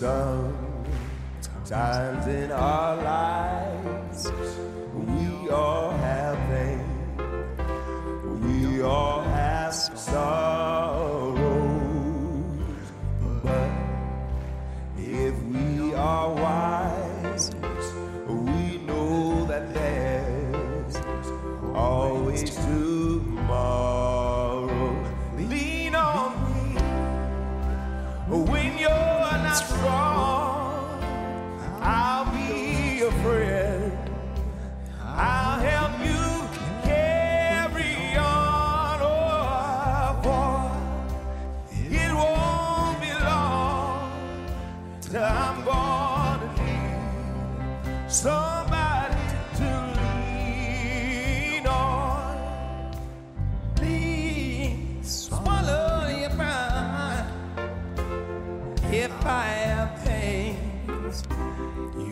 Sometimes in our lives, we all have pain, we all have sorrow. But if we are wise, friend. I'll help you carry on, oh. It won't be I'm gonna somebody to lean on. Please swallow your pride if I have pains.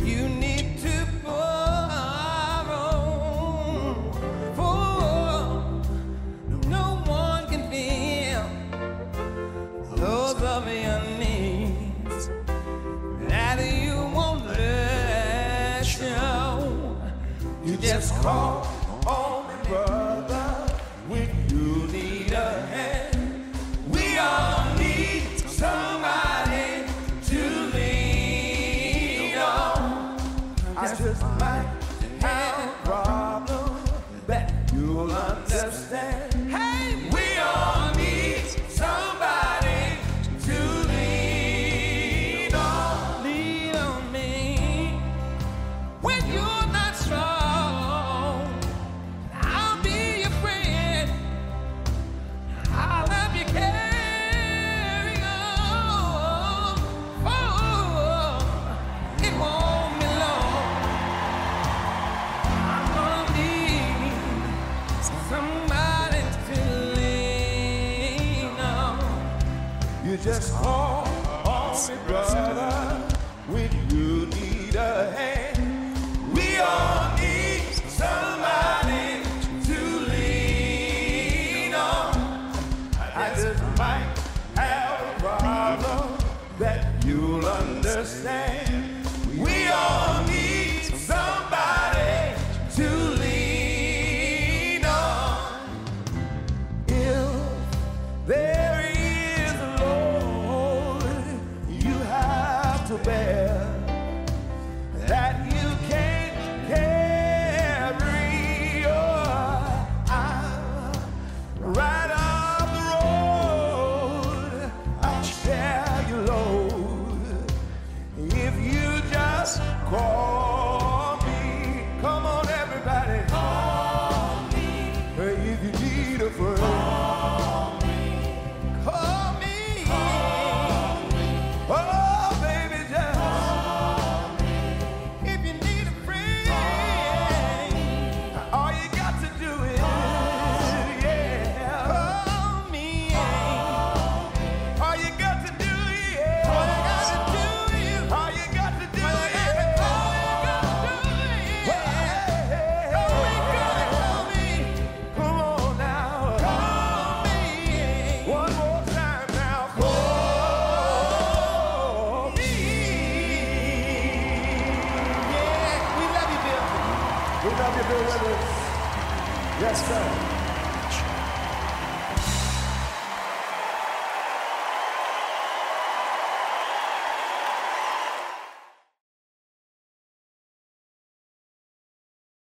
You need to. of your needs that you won't let show. You just call on me, brother, when you need a hand. We all need somebody to lean on. I just might. just call call me, brother. Bill Yes, sir.